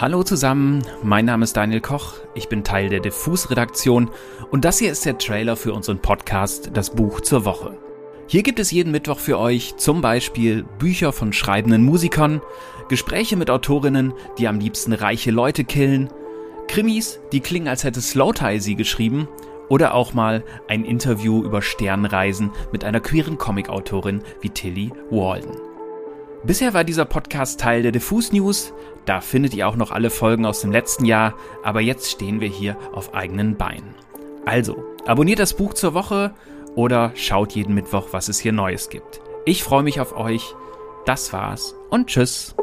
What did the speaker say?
Hallo zusammen, mein Name ist Daniel Koch, ich bin Teil der Diffus-Redaktion und das hier ist der Trailer für unseren Podcast Das Buch zur Woche. Hier gibt es jeden Mittwoch für euch zum Beispiel Bücher von schreibenden Musikern, Gespräche mit Autorinnen, die am liebsten reiche Leute killen, Krimis, die klingen, als hätte Slowthai sie geschrieben, oder auch mal ein Interview über Sternreisen mit einer queeren Comicautorin wie Tilly Walden. Bisher war dieser Podcast Teil der Diffus News. Da findet ihr auch noch alle Folgen aus dem letzten Jahr, aber jetzt stehen wir hier auf eigenen Beinen. Also, abonniert das Buch zur Woche oder schaut jeden Mittwoch, was es hier Neues gibt. Ich freue mich auf euch. Das war's und tschüss.